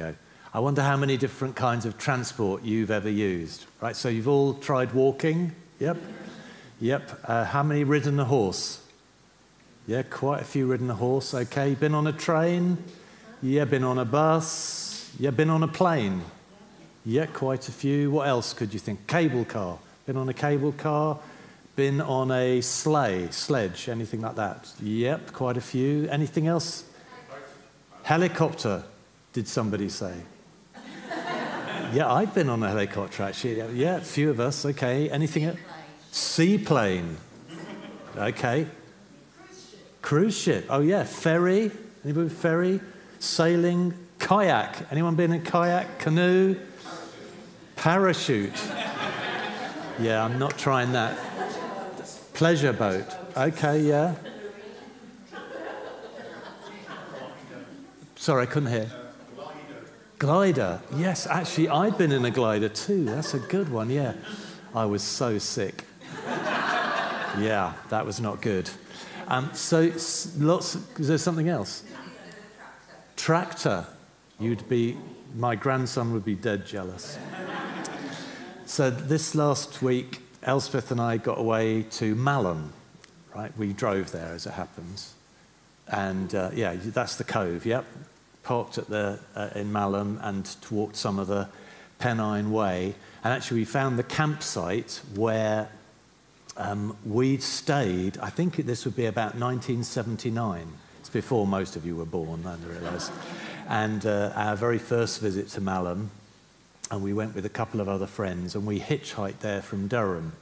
go. I wonder how many different kinds of transport you've ever used. Right, so you've all tried walking? Yep. Yep. Uh, how many ridden a horse? Yeah, quite a few ridden a horse. Okay. Been on a train? Yeah, been on a bus? Yeah, been on a plane? Yeah, quite a few. What else could you think? Cable car. Been on a cable car? Been on a sleigh, sledge, anything like that? Yep, quite a few. Anything else? Helicopter, did somebody say? yeah, I've been on a helicopter actually. Yeah, a few of us. Okay. Anything else? Seaplane. Okay. Cruise ship. Oh, yeah. Ferry. Anybody ferry? Sailing. Kayak. Anyone been in kayak? Canoe? Parachute. Yeah, I'm not trying that. Pleasure boat. Okay, yeah. Sorry, I couldn't hear. Glider. Yes, actually, I've been in a glider too. That's a good one, yeah. I was so sick. yeah, that was not good. Um, so, lots, is there something else? Tractor. You'd be, my grandson would be dead jealous. So, this last week, Elspeth and I got away to Malham, right? We drove there, as it happens. And uh, yeah, that's the cove, yep. Parked at the, uh, in Malham and walked some of the Pennine Way. And actually, we found the campsite where um, we'd stayed. I think this would be about 1979. It's before most of you were born, I realise. And uh, our very first visit to Malham and we went with a couple of other friends and we hitchhiked there from Durham.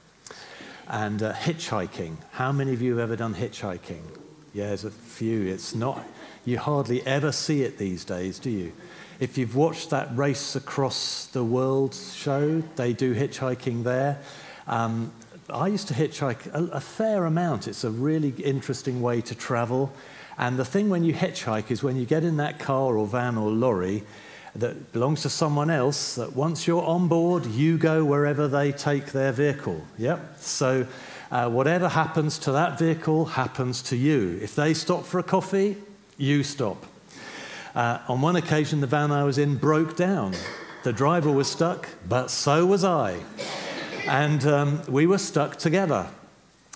And uh, hitchhiking, how many of you have ever done hitchhiking? Yeah, there's a few. It's not, you hardly ever see it these days, do you? If you've watched that Race Across the World show, they do hitchhiking there. Um, I used to hitchhike a, a fair amount. It's a really interesting way to travel. And the thing when you hitchhike is when you get in that car or van or lorry, that belongs to someone else, that once you're on board, you go wherever they take their vehicle. Yep. So uh, whatever happens to that vehicle happens to you. If they stop for a coffee, you stop. Uh, on one occasion, the van I was in broke down. The driver was stuck, but so was I. And um, we were stuck together.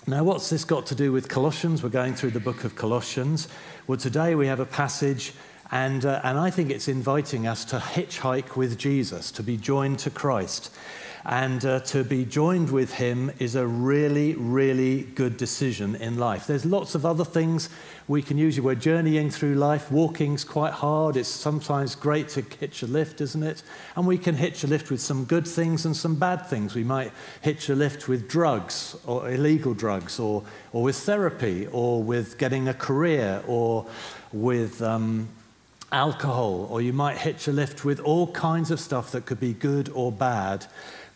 Now, what's this got to do with Colossians? We're going through the book of Colossians. Well, today we have a passage and, uh, and I think it's inviting us to hitchhike with Jesus, to be joined to Christ. And uh, to be joined with him is a really, really good decision in life. There's lots of other things we can use. We're journeying through life. Walking's quite hard. It's sometimes great to hitch a lift, isn't it? And we can hitch a lift with some good things and some bad things. We might hitch a lift with drugs or illegal drugs or, or with therapy or with getting a career or with. Um, alcohol, or you might hitch a lift with all kinds of stuff that could be good or bad.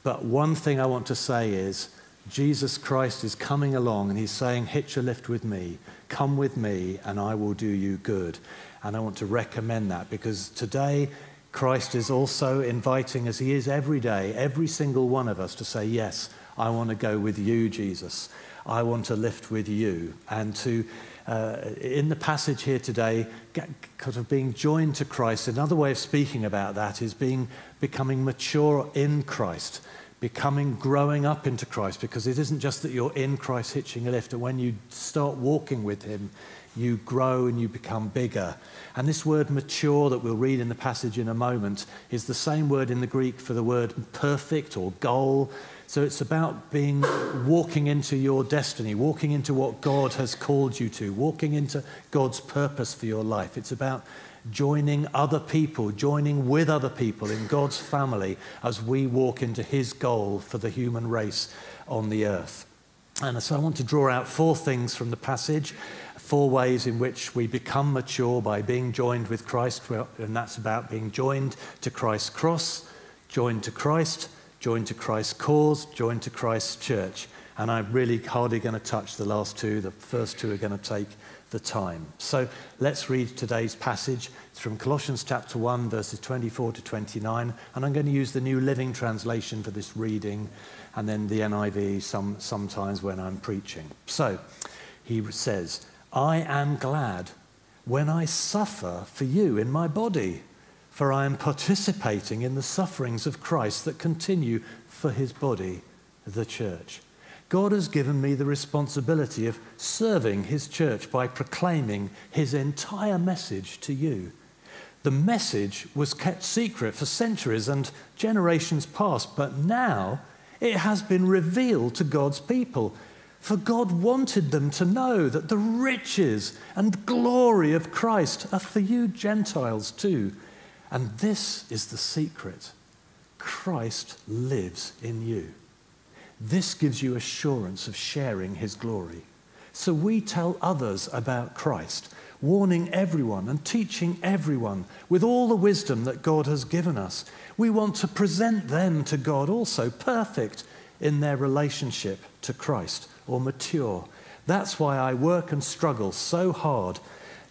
But one thing I want to say is Jesus Christ is coming along and he's saying, Hitch a lift with me, come with me, and I will do you good. And I want to recommend that because today Christ is also inviting, as he is every day, every single one of us to say, Yes, I want to go with you, Jesus. I want to lift with you. And to uh, in the passage here today, kind of being joined to Christ. Another way of speaking about that is being becoming mature in Christ, becoming growing up into Christ, because it isn't just that you're in Christ hitching a lift, and when you start walking with Him, you grow and you become bigger. And this word mature that we'll read in the passage in a moment is the same word in the Greek for the word perfect or goal. So it's about being walking into your destiny, walking into what God has called you to, walking into God's purpose for your life. It's about joining other people, joining with other people in God's family as we walk into his goal for the human race on the earth. And so I want to draw out four things from the passage, four ways in which we become mature by being joined with Christ, and that's about being joined to Christ's cross, joined to Christ, joined to Christ's cause, joined to Christ's church. And I'm really hardly going to touch the last two. The first two are going to take the time. So let's read today's passage. It's from Colossians chapter 1, verses 24 to 29. And I'm going to use the New Living Translation for this reading, and then the NIV some, sometimes when I'm preaching. So he says, I am glad when I suffer for you in my body for I am participating in the sufferings of Christ that continue for his body, the church. God has given me the responsibility of serving his church by proclaiming his entire message to you. The message was kept secret for centuries and generations past, but now it has been revealed to God's people. For God wanted them to know that the riches and glory of Christ are for you Gentiles too. And this is the secret Christ lives in you. This gives you assurance of sharing his glory. So we tell others about Christ, warning everyone and teaching everyone with all the wisdom that God has given us. We want to present them to God also, perfect in their relationship to Christ or mature. That's why I work and struggle so hard,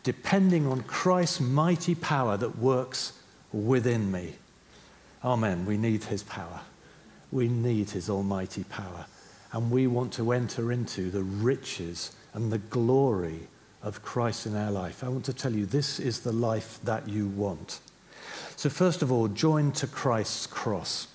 depending on Christ's mighty power that works within me. Amen. We need his power. We need his almighty power. And we want to enter into the riches and the glory of Christ in our life. I want to tell you, this is the life that you want. So, first of all, join to Christ's cross.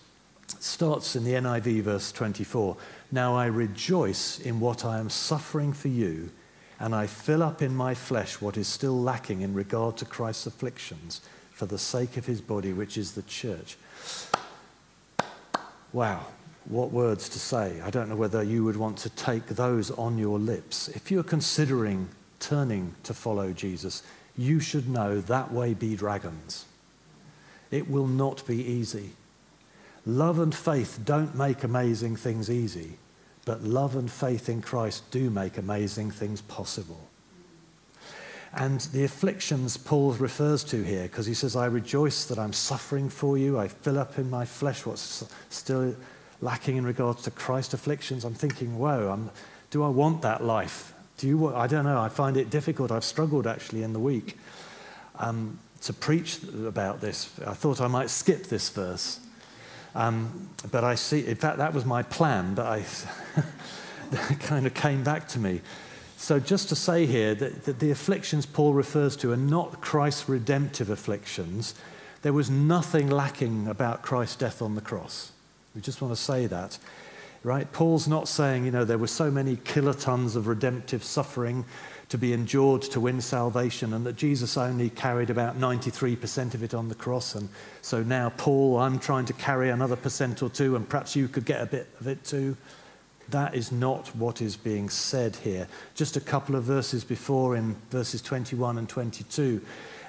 It starts in the NIV, verse 24. Now I rejoice in what I am suffering for you, and I fill up in my flesh what is still lacking in regard to Christ's afflictions for the sake of his body, which is the church. Wow, what words to say. I don't know whether you would want to take those on your lips. If you're considering turning to follow Jesus, you should know that way be dragons. It will not be easy. Love and faith don't make amazing things easy, but love and faith in Christ do make amazing things possible. And the afflictions Paul refers to here, because he says, I rejoice that I'm suffering for you. I fill up in my flesh what's still lacking in regards to Christ's afflictions. I'm thinking, whoa, I'm, do I want that life? Do you, I don't know. I find it difficult. I've struggled actually in the week um, to preach about this. I thought I might skip this verse. Um, but I see, in fact, that was my plan, but I kind of came back to me. So, just to say here that, that, the afflictions Paul refers to are not Christ's redemptive afflictions. There was nothing lacking about Christ's death on the cross. We just want to say that, right? Paul's not saying, you know, there were so many kilotons of redemptive suffering to be endured to win salvation, and that Jesus only carried about 93% of it on the cross. And so now, Paul, I'm trying to carry another percent or two, and perhaps you could get a bit of it too. That is not what is being said here. Just a couple of verses before, in verses 21 and 22,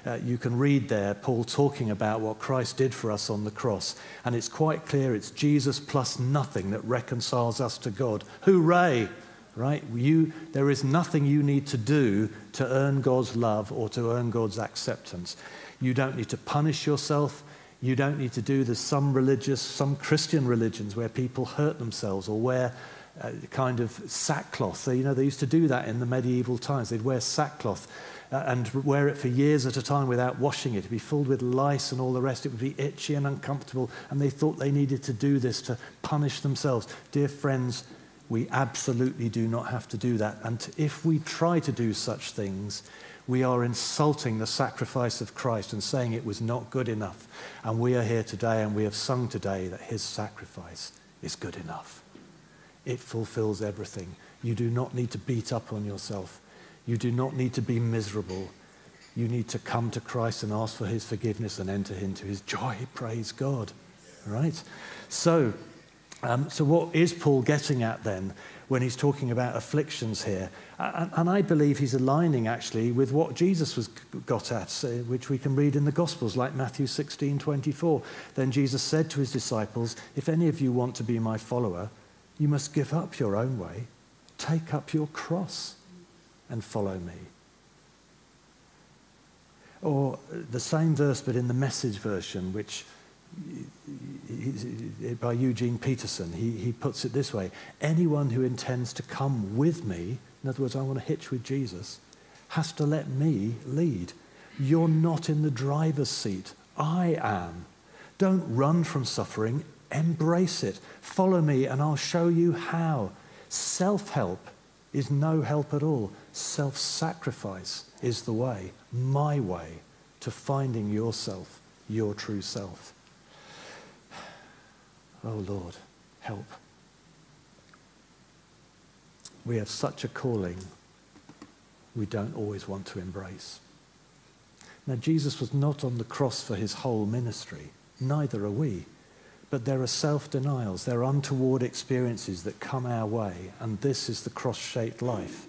uh, you can read there Paul talking about what Christ did for us on the cross. And it's quite clear it's Jesus plus nothing that reconciles us to God. Hooray! Right? You, there is nothing you need to do to earn God's love or to earn God's acceptance. You don't need to punish yourself. You don't need to do there's some religious, some Christian religions where people hurt themselves or wear uh, kind of sackcloth. you know, they used to do that in the medieval times. They'd wear sackcloth uh, and wear it for years at a time without washing it. It'd be filled with lice and all the rest. It would be itchy and uncomfortable. And they thought they needed to do this to punish themselves. Dear friends, we absolutely do not have to do that. And if we try to do such things, we are insulting the sacrifice of Christ and saying it was not good enough. And we are here today and we have sung today that his sacrifice is good enough. It fulfills everything. You do not need to beat up on yourself. You do not need to be miserable. You need to come to Christ and ask for his forgiveness and enter into his joy. Praise God. Right? So, um, so what is Paul getting at then when he's talking about afflictions here? And, and I believe he's aligning actually with what Jesus was got at, which we can read in the Gospels, like Matthew 16 24. Then Jesus said to his disciples, If any of you want to be my follower, you must give up your own way, take up your cross, and follow me. Or the same verse, but in the message version, which by Eugene Peterson, he, he puts it this way Anyone who intends to come with me, in other words, I want to hitch with Jesus, has to let me lead. You're not in the driver's seat. I am. Don't run from suffering. Embrace it. Follow me, and I'll show you how. Self help is no help at all. Self sacrifice is the way, my way, to finding yourself your true self. Oh Lord, help. We have such a calling we don't always want to embrace. Now, Jesus was not on the cross for his whole ministry, neither are we. But there are self denials, there are untoward experiences that come our way, and this is the cross shaped life.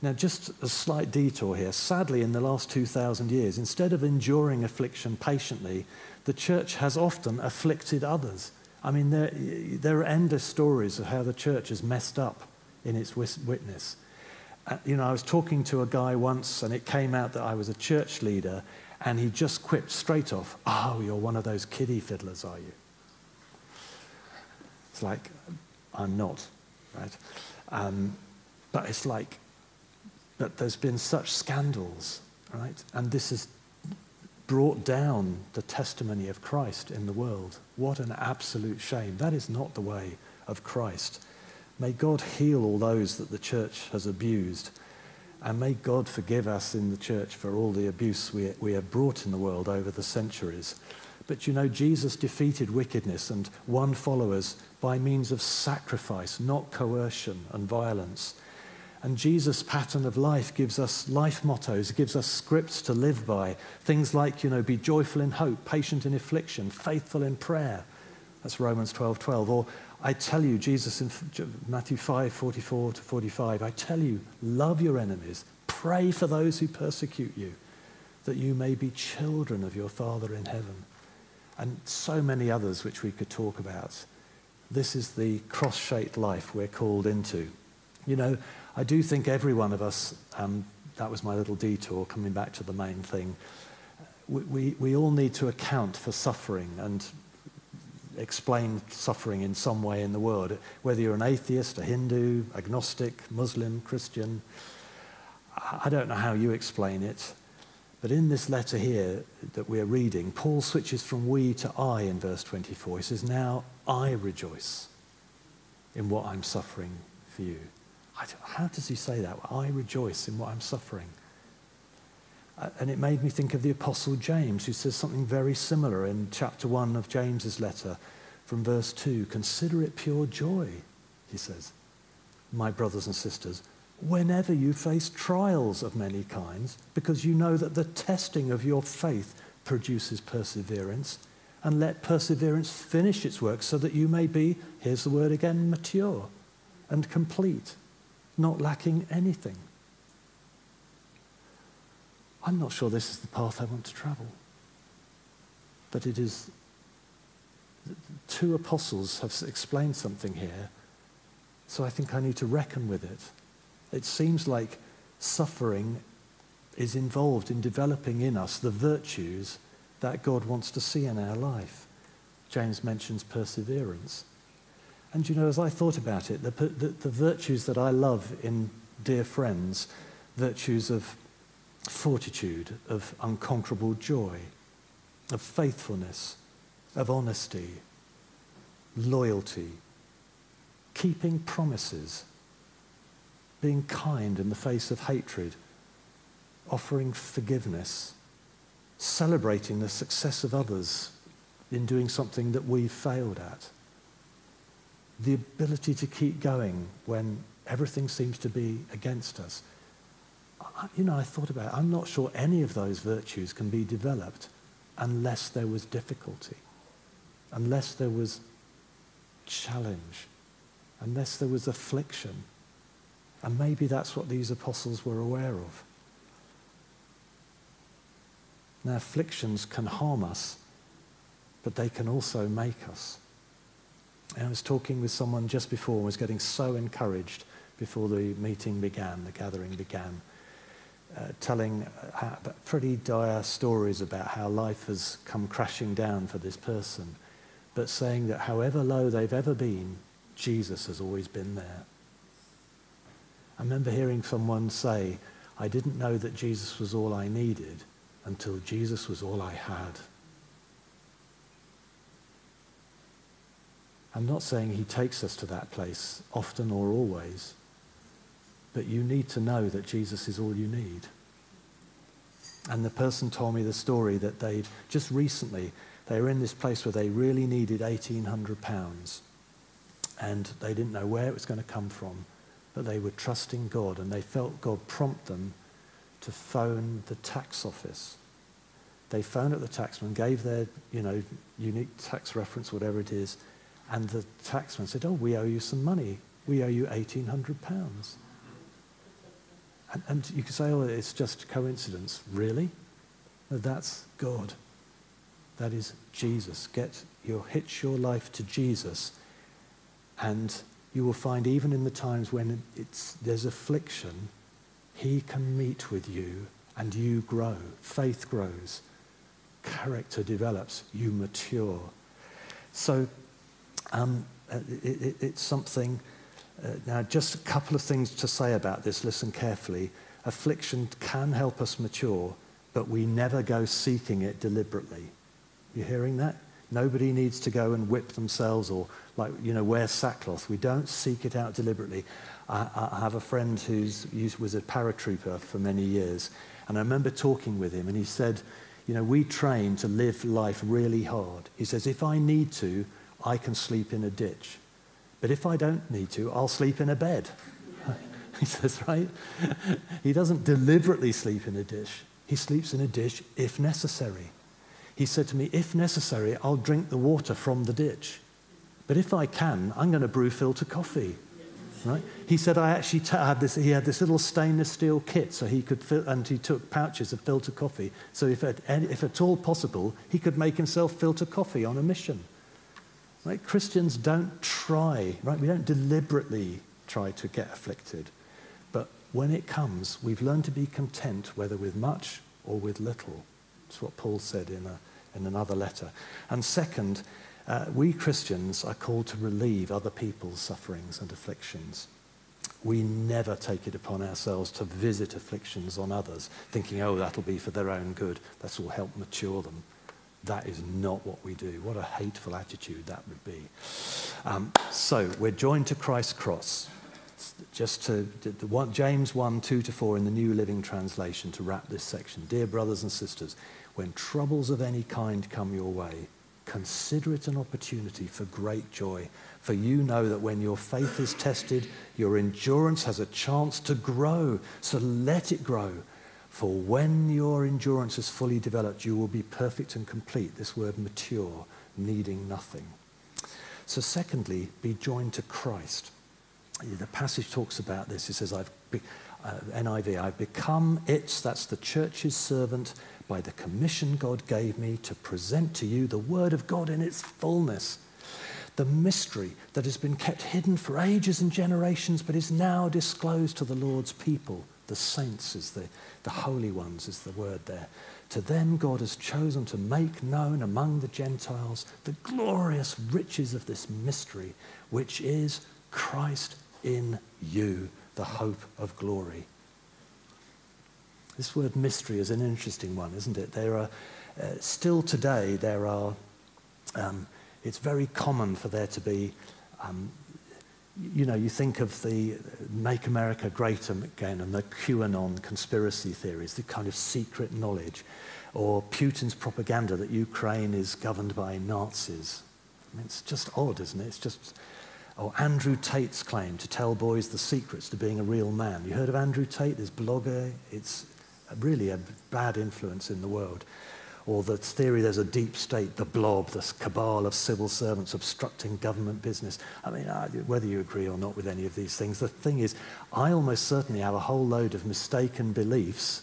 Now, just a slight detour here. Sadly, in the last 2,000 years, instead of enduring affliction patiently, the church has often afflicted others. I mean, there, there are endless stories of how the church has messed up in its witness. Uh, you know, I was talking to a guy once, and it came out that I was a church leader, and he just quipped straight off, Oh, you're one of those kiddie fiddlers, are you? It's like, I'm not, right? Um, but it's like, but there's been such scandals, right? And this has brought down the testimony of Christ in the world. What an absolute shame. That is not the way of Christ. May God heal all those that the church has abused. And may God forgive us in the church for all the abuse we, we have brought in the world over the centuries. But you know, Jesus defeated wickedness and won followers by means of sacrifice, not coercion and violence. And Jesus' pattern of life gives us life mottos, gives us scripts to live by. Things like, you know, be joyful in hope, patient in affliction, faithful in prayer. That's Romans 12 12. Or I tell you, Jesus in Matthew 5 44 to 45, I tell you, love your enemies, pray for those who persecute you, that you may be children of your Father in heaven and so many others which we could talk about. This is the cross shaped life we're called into. You know, I do think every one of us, um, that was my little detour coming back to the main thing, we, we, we all need to account for suffering and explain suffering in some way in the world, whether you're an atheist, a Hindu, agnostic, Muslim, Christian. I don't know how you explain it. But in this letter here that we're reading, Paul switches from we to I in verse 24. He says, Now I rejoice in what I'm suffering for you. how does he say that? I rejoice in what I'm suffering. Uh, and it made me think of the Apostle James, who says something very similar in chapter 1 of James's letter from verse 2. Consider it pure joy, he says, my brothers and sisters, whenever you face trials of many kinds, because you know that the testing of your faith produces perseverance. And let perseverance finish its work so that you may be, here's the word again, mature and complete, not lacking anything. I'm not sure this is the path I want to travel. But it is, two apostles have explained something here, so I think I need to reckon with it. It seems like suffering is involved in developing in us the virtues that God wants to see in our life. James mentions perseverance. And you know, as I thought about it, the, the, the virtues that I love in dear friends, virtues of fortitude, of unconquerable joy, of faithfulness, of honesty, loyalty, keeping promises, being kind in the face of hatred, offering forgiveness, celebrating the success of others in doing something that we've failed at, the ability to keep going when everything seems to be against us. You know, I thought about it. I'm not sure any of those virtues can be developed unless there was difficulty, unless there was challenge, unless there was affliction, and maybe that's what these apostles were aware of. Now, afflictions can harm us, but they can also make us. And I was talking with someone just before, I was getting so encouraged before the meeting began, the gathering began, uh, telling uh, pretty dire stories about how life has come crashing down for this person, but saying that however low they've ever been, Jesus has always been there. I remember hearing someone say, I didn't know that Jesus was all I needed until Jesus was all I had. I'm not saying he takes us to that place often or always, but you need to know that Jesus is all you need. And the person told me the story that they'd just recently, they were in this place where they really needed £1,800 and they didn't know where it was going to come from, but they were trusting God and they felt God prompt them to phone the tax office. They phoned at the taxman, gave their, you know, unique tax reference, whatever it is, and the taxman said, oh, we owe you some money. We owe you £1,800. And, and you can say, oh, it's just coincidence. Really? No, that's God. That is Jesus. Get your, hitch your life to Jesus, and you will find even in the times when there's affliction, he can meet with you and you grow. Faith grows. Character develops. You mature. So um, it, it, it's something uh, now, just a couple of things to say about this. Listen carefully. Affliction can help us mature, but we never go seeking it deliberately. You hearing that? Nobody needs to go and whip themselves or, like, you know, wear sackcloth. We don't seek it out deliberately. I, I have a friend who was a paratrooper for many years, and I remember talking with him, and he said, you know, we train to live life really hard. He says, if I need to, I can sleep in a ditch. But if I don't need to, I'll sleep in a bed. he says, right? he doesn't deliberately sleep in a dish. He sleeps in a dish if necessary. He said to me, if necessary, I'll drink the water from the ditch. But if I can, I'm going to brew filter coffee. Right? He said I actually had this, he had this little stainless steel kit so he could, fill, and he took pouches of filter coffee. So if at, if at all possible, he could make himself filter coffee on a mission. Right? Christians don't try, right? We don't deliberately try to get afflicted. But when it comes, we've learned to be content, whether with much or with little. That's what Paul said in, a, in another letter. And second, uh, we Christians are called to relieve other people's sufferings and afflictions. We never take it upon ourselves to visit afflictions on others, thinking, oh, that'll be for their own good. That will help mature them. That is not what we do. What a hateful attitude that would be. Um, so we're joined to Christ's cross. Just to, one, James 1 2 to 4 in the New Living Translation to wrap this section. Dear brothers and sisters, when troubles of any kind come your way, consider it an opportunity for great joy. For you know that when your faith is tested, your endurance has a chance to grow. So let it grow. For when your endurance is fully developed, you will be perfect and complete. This word mature, needing nothing. So, secondly, be joined to Christ. The passage talks about this. It says, I've be, uh, NIV, I've become its, that's the church's servant, by the commission God gave me to present to you the word of God in its fullness. The mystery that has been kept hidden for ages and generations, but is now disclosed to the Lord's people. The saints is the, the holy ones is the word there. To them God has chosen to make known among the Gentiles the glorious riches of this mystery, which is Christ in you, the hope of glory. This word mystery is an interesting one, isn't it? There are, uh, still today, there are, um, it's very common for there to be um, you know, you think of the Make America Great Again and the QAnon conspiracy theories, the kind of secret knowledge, or Putin's propaganda that Ukraine is governed by Nazis. I mean, it's just odd, isn't it? It's just, or Andrew Tate's claim to tell boys the secrets to being a real man. You heard of Andrew Tate, this blogger? It's really a bad influence in the world or the theory there's a deep state, the blob, this cabal of civil servants obstructing government business. I mean, whether you agree or not with any of these things, the thing is, I almost certainly have a whole load of mistaken beliefs.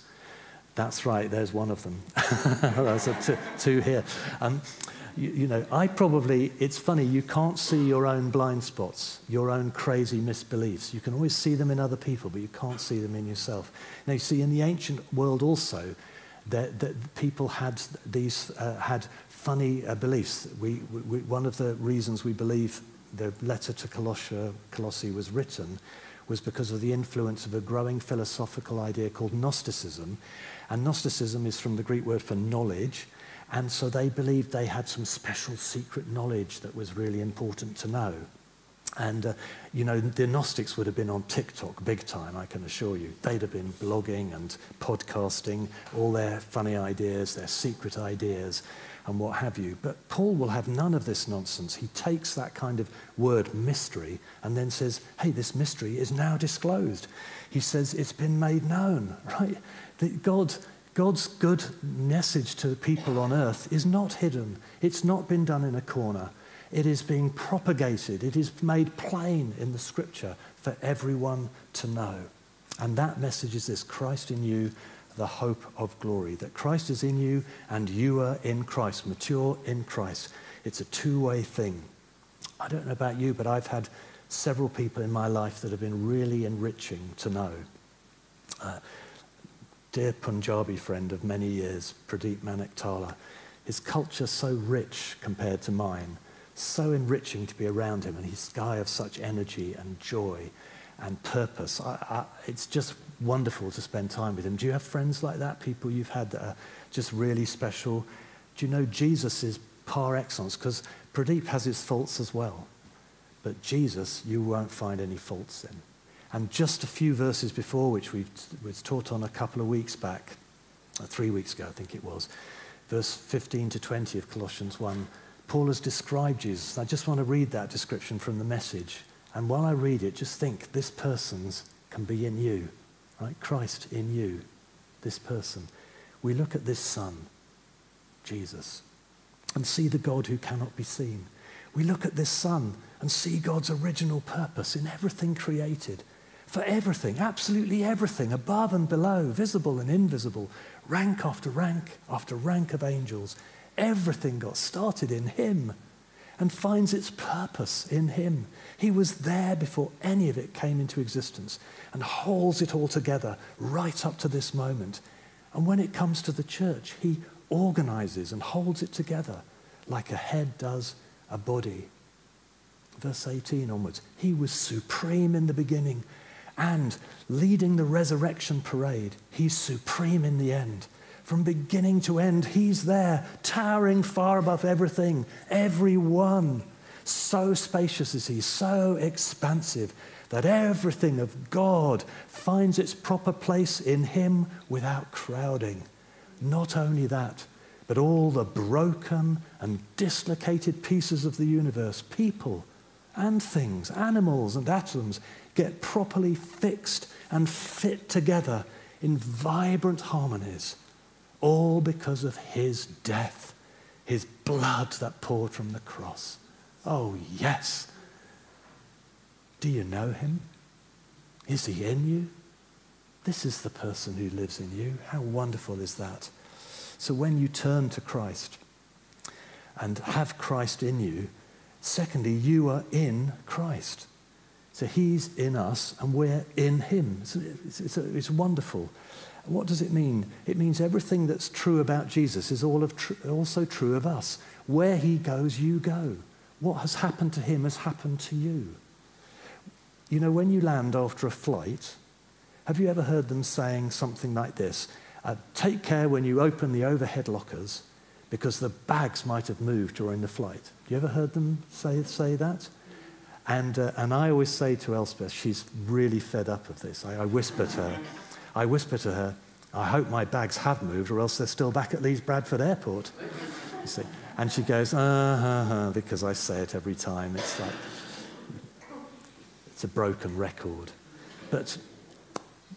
That's right, there's one of them. there's two, two here. Um, you, you, know, I probably, it's funny, you can't see your own blind spots, your own crazy misbeliefs. You can always see them in other people, but you can't see them in yourself. Now, you see, in the ancient world also, that, that people had these uh, had funny uh, beliefs. We, we, one of the reasons we believe the letter to Colossia, Colossae was written was because of the influence of a growing philosophical idea called Gnosticism. And Gnosticism is from the Greek word for knowledge. And so they believed they had some special secret knowledge that was really important to know. And, uh, you know, the Gnostics would have been on TikTok big time, I can assure you. They'd have been blogging and podcasting all their funny ideas, their secret ideas, and what have you. But Paul will have none of this nonsense. He takes that kind of word mystery and then says, hey, this mystery is now disclosed. He says it's been made known, right? That God, God's good message to the people on earth is not hidden, it's not been done in a corner. It is being propagated. It is made plain in the scripture for everyone to know. And that message is this Christ in you, the hope of glory. That Christ is in you and you are in Christ, mature in Christ. It's a two way thing. I don't know about you, but I've had several people in my life that have been really enriching to know. Uh, dear Punjabi friend of many years, Pradeep Maniktala, his culture so rich compared to mine so enriching to be around him, and he's a guy of such energy and joy and purpose. I, I, it's just wonderful to spend time with him. Do you have friends like that? People you've had that are just really special? Do you know Jesus is par excellence? Because Pradeep has his faults as well. But Jesus, you won't find any faults in. And just a few verses before, which we was taught on a couple of weeks back, uh, three weeks ago, I think it was, verse 15 to 20 of Colossians 1 Paul has described Jesus. I just want to read that description from the message. And while I read it, just think this person's can be in you, right? Christ in you, this person. We look at this Son, Jesus, and see the God who cannot be seen. We look at this Son and see God's original purpose in everything created. For everything, absolutely everything, above and below, visible and invisible, rank after rank after rank of angels, Everything got started in him and finds its purpose in him. He was there before any of it came into existence and holds it all together right up to this moment. And when it comes to the church, he organizes and holds it together like a head does a body. Verse 18 onwards, he was supreme in the beginning and leading the resurrection parade, he's supreme in the end. From beginning to end, He's there, towering far above everything, everyone. So spacious is He, so expansive that everything of God finds its proper place in Him without crowding. Not only that, but all the broken and dislocated pieces of the universe, people and things, animals and atoms, get properly fixed and fit together in vibrant harmonies all because of his death, his blood that poured from the cross. Oh, yes. Do you know him? Is he in you? This is the person who lives in you. How wonderful is that? So when you turn to Christ and have Christ in you, secondly, you are in Christ. So he's in us and we're in him. It's, it's, it's, it's wonderful. What does it mean? It means everything that's true about Jesus is all of tr- also true of us. Where he goes, you go. What has happened to him has happened to you. You know, when you land after a flight, have you ever heard them saying something like this? Uh, take care when you open the overhead lockers because the bags might have moved during the flight. Have you ever heard them say, say that? And, uh, and I always say to Elspeth, she's really fed up of this. I, I whisper to her, I whisper to her, I hope my bags have moved or else they're still back at Leeds Bradford Airport. You see? And she goes, uh-huh, because I say it every time. It's like, it's a broken record. But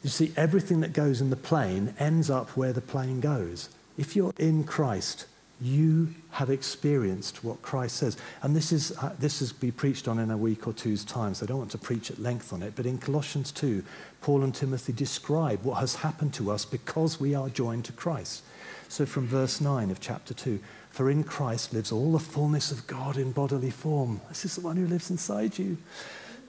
you see, everything that goes in the plane ends up where the plane goes. If you're in Christ, you have experienced what Christ says. And this is, uh, this is be preached on in a week or two's time, so I don't want to preach at length on it. But in Colossians 2, Paul and Timothy describe what has happened to us because we are joined to Christ. So from verse 9 of chapter 2, for in Christ lives all the fullness of God in bodily form. This is the one who lives inside you.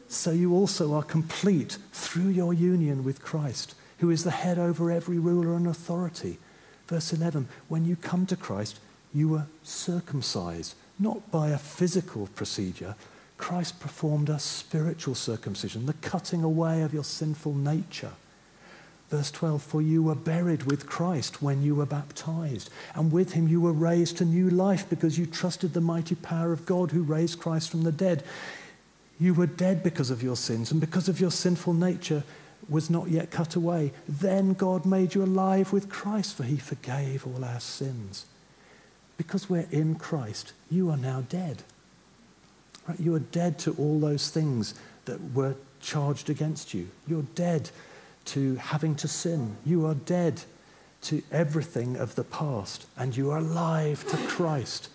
So you also are complete through your union with Christ, who is the head over every ruler and authority. Verse 11, when you come to Christ, you were circumcised, not by a physical procedure. Christ performed a spiritual circumcision, the cutting away of your sinful nature. Verse 12, for you were buried with Christ when you were baptized, and with him you were raised to new life because you trusted the mighty power of God who raised Christ from the dead. You were dead because of your sins, and because of your sinful nature was not yet cut away. Then God made you alive with Christ, for he forgave all our sins. Because we're in Christ, you are now dead. Right? You are dead to all those things that were charged against you. You're dead to having to sin. You are dead to everything of the past, and you are alive to Christ.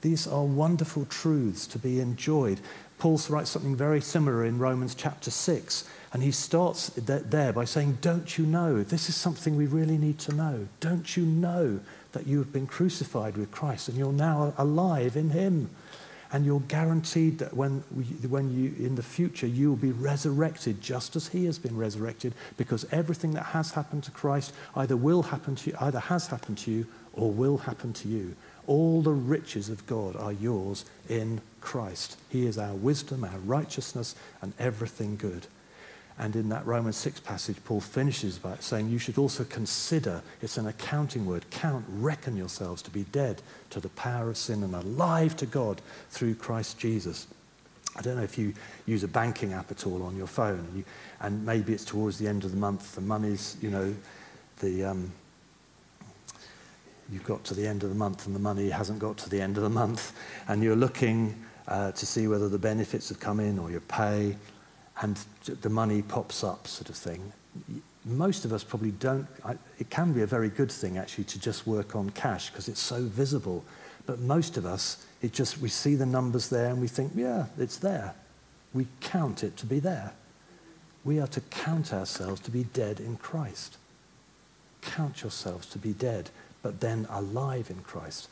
These are wonderful truths to be enjoyed. Paul writes something very similar in Romans chapter 6, and he starts there by saying, Don't you know? This is something we really need to know. Don't you know that you have been crucified with Christ and you're now alive in him? and you're guaranteed that when, when you, in the future, you will be resurrected just as he has been resurrected, because everything that has happened to Christ either will happen to you, either has happened to you, or will happen to you. All the riches of God are yours in Christ. He is our wisdom, our righteousness, and everything good. And in that Romans 6 passage, Paul finishes by saying, You should also consider, it's an accounting word, count, reckon yourselves to be dead to the power of sin and alive to God through Christ Jesus. I don't know if you use a banking app at all on your phone, and, you, and maybe it's towards the end of the month, the money's, you know, the. Um, you've got to the end of the month and the money hasn't got to the end of the month, and you're looking uh, to see whether the benefits have come in or your pay, and the money pops up, sort of thing. Most of us probably don't. It can be a very good thing actually to just work on cash because it's so visible. But most of us, it just we see the numbers there and we think, yeah, it's there. We count it to be there. We are to count ourselves to be dead in Christ. Count yourselves to be dead, but then alive in Christ.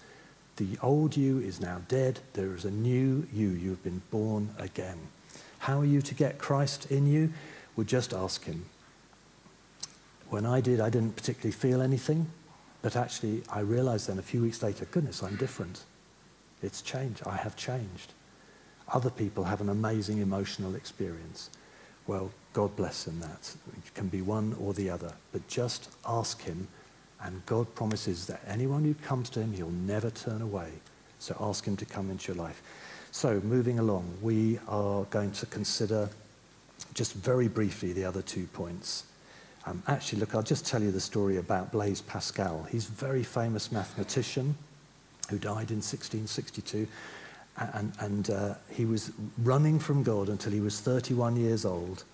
The old you is now dead. There is a new you. You've been born again. How are you to get Christ in you? Well, just ask Him. When I did, I didn't particularly feel anything, but actually, I realized then a few weeks later, goodness, I'm different. It's changed. I have changed. Other people have an amazing emotional experience. Well, God bless them that. It can be one or the other. But just ask Him, and God promises that anyone who comes to Him, He'll never turn away. So ask Him to come into your life. So, moving along, we are going to consider just very briefly the other two points. Um, actually, look, I'll just tell you the story about Blaise Pascal. He's a very famous mathematician who died in 1662. And, and uh, he was running from God until he was 31 years old.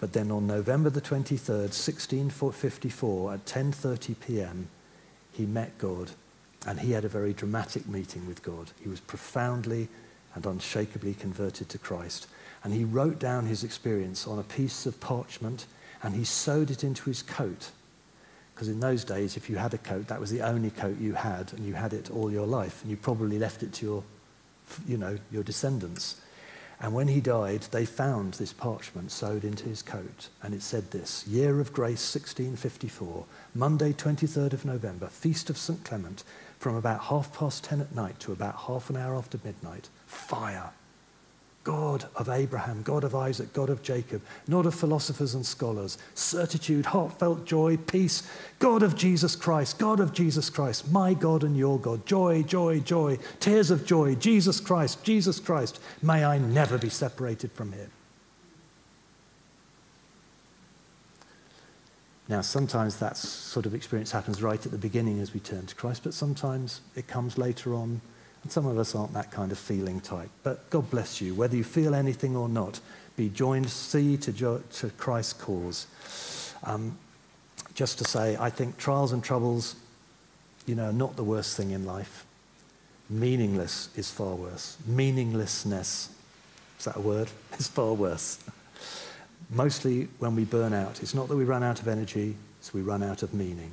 But then on November the 23rd, 1654, at 10.30 p.m., he met God and he had a very dramatic meeting with God. He was profoundly and unshakably converted to Christ. And he wrote down his experience on a piece of parchment and he sewed it into his coat. Because in those days, if you had a coat, that was the only coat you had, and you had it all your life. And you probably left it to your, you know, your descendants. And when he died, they found this parchment sewed into his coat. And it said this Year of Grace 1654, Monday, 23rd of November, Feast of St. Clement, from about half past ten at night to about half an hour after midnight, fire. God of Abraham, God of Isaac, God of Jacob, not of philosophers and scholars, certitude, heartfelt joy, peace, God of Jesus Christ, God of Jesus Christ, my God and your God, joy, joy, joy, tears of joy, Jesus Christ, Jesus Christ, may I never be separated from him. Now, sometimes that sort of experience happens right at the beginning as we turn to Christ, but sometimes it comes later on, and some of us aren't that kind of feeling type. But God bless you. Whether you feel anything or not, be joined, see to, jo- to Christ's cause. Um, just to say, I think trials and troubles, you know, are not the worst thing in life. Meaningless is far worse. Meaninglessness, is that a word? Is far worse mostly when we burn out. It's not that we run out of energy, it's we run out of meaning.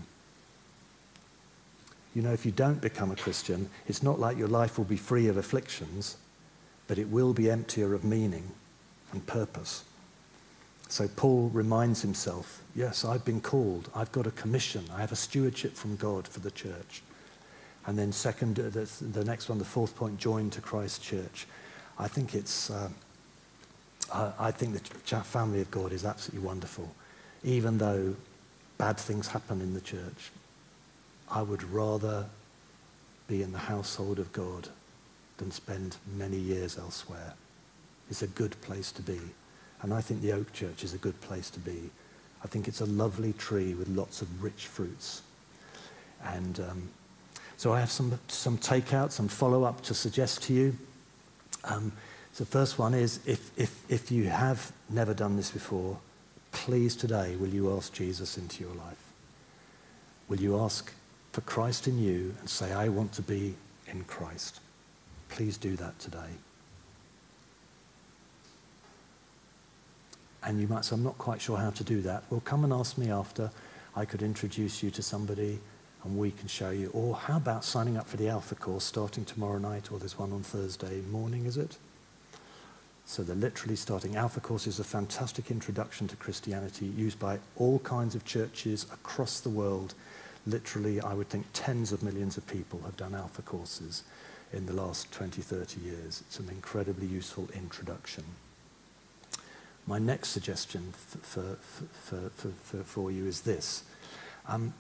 You know, if you don't become a Christian, it's not like your life will be free of afflictions, but it will be emptier of meaning and purpose. So Paul reminds himself yes, I've been called, I've got a commission, I have a stewardship from God for the church. And then, second, the, the next one, the fourth point, joined to Christ's church. I think it's. Uh, I, think the family of God is absolutely wonderful. Even though bad things happen in the church, I would rather be in the household of God than spend many years elsewhere. It's a good place to be. And I think the Oak Church is a good place to be. I think it's a lovely tree with lots of rich fruits. And um, so I have some, some takeout, some follow up to suggest to you. Um, so the first one is if, if, if you have never done this before, please today will you ask Jesus into your life? Will you ask for Christ in you and say, I want to be in Christ? Please do that today. And you might say, I'm not quite sure how to do that. Well, come and ask me after. I could introduce you to somebody and we can show you. Or how about signing up for the Alpha course starting tomorrow night, or there's one on Thursday morning, is it? So they're literally starting. Alpha course is a fantastic introduction to Christianity used by all kinds of churches across the world. Literally, I would think tens of millions of people have done Alpha courses in the last 20, 30 years. It's an incredibly useful introduction. My next suggestion for, for, for, for, for you is this. Um,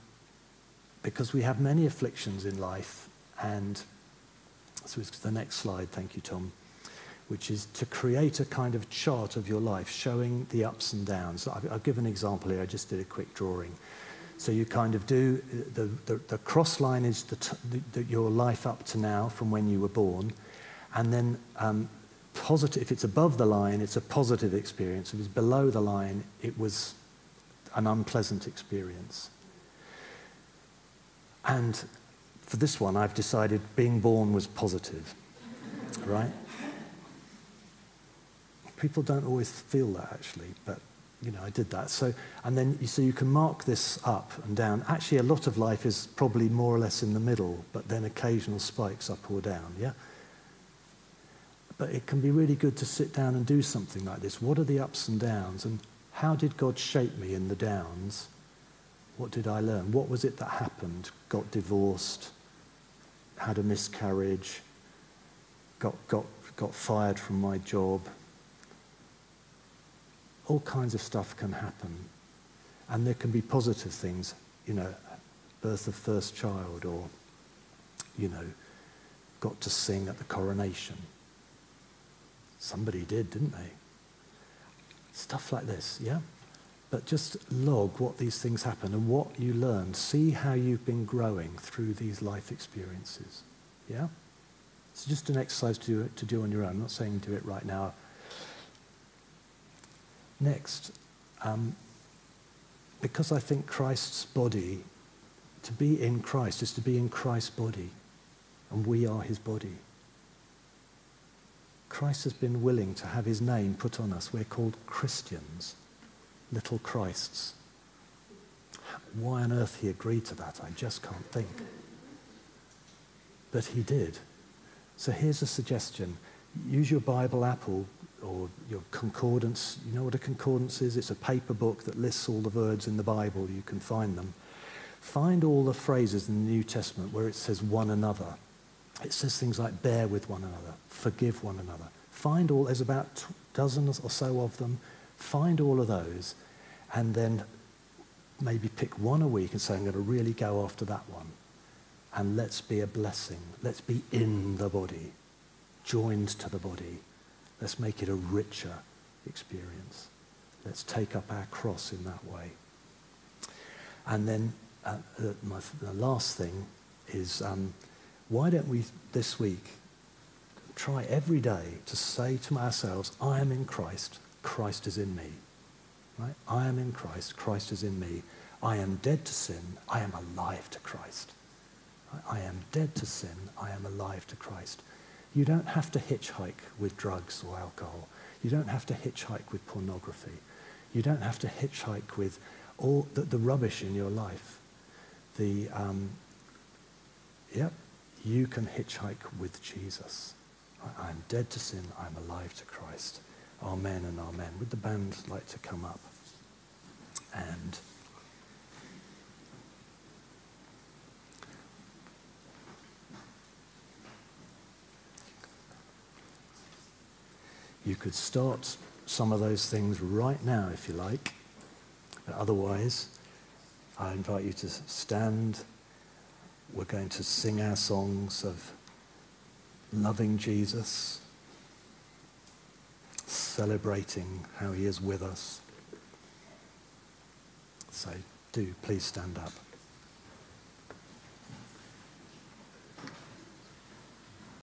because we have many afflictions in life, and so it's the next slide, thank you, Tom, which is to create a kind of chart of your life showing the ups and downs. I've, I'll give an example here, I just did a quick drawing. So you kind of do, the, the, the cross line is the t- the, your life up to now from when you were born, and then um, positive, if it's above the line, it's a positive experience. If it's below the line, it was an unpleasant experience. And for this one, I've decided being born was positive, right? People don't always feel that actually, but you know, I did that. So, and then so you can mark this up and down. Actually, a lot of life is probably more or less in the middle, but then occasional spikes up or down. Yeah. But it can be really good to sit down and do something like this. What are the ups and downs, and how did God shape me in the downs? What did I learn? What was it that happened? Got divorced, had a miscarriage, got, got, got fired from my job. All kinds of stuff can happen. And there can be positive things, you know, birth of first child, or, you know, got to sing at the coronation. Somebody did, didn't they? Stuff like this, yeah? But just log what these things happen and what you learn. See how you've been growing through these life experiences. Yeah? It's just an exercise to do, to do on your own. I'm not saying do it right now. Next, um, because I think Christ's body, to be in Christ is to be in Christ's body, and we are his body. Christ has been willing to have his name put on us. We're called Christians little Christs. Why on earth he agreed to that, I just can't think. But he did. So here's a suggestion. Use your Bible app or, your concordance. You know what a concordance is? It's a paper book that lists all the words in the Bible. You can find them. Find all the phrases in the New Testament where it says one another. It says things like bear with one another, forgive one another. Find all, there's about dozens or so of them. Find all of those and then maybe pick one a week and say, I'm going to really go after that one. And let's be a blessing. Let's be in the body, joined to the body. Let's make it a richer experience. Let's take up our cross in that way. And then uh, my, the last thing is um, why don't we this week try every day to say to ourselves, I am in Christ. Christ is in me. Right? I am in Christ, Christ is in me. I am dead to sin, I am alive to Christ. I am dead to sin, I am alive to Christ. You don't have to hitchhike with drugs or alcohol. You don't have to hitchhike with pornography. You don't have to hitchhike with all the, the rubbish in your life. The, um, yep, you can hitchhike with Jesus. I, I'm dead to sin, I'm alive to Christ. Amen and amen. Would the band like to come up? And you could start some of those things right now if you like. But otherwise, I invite you to stand. We're going to sing our songs of loving Jesus celebrating how he is with us. So do please stand up.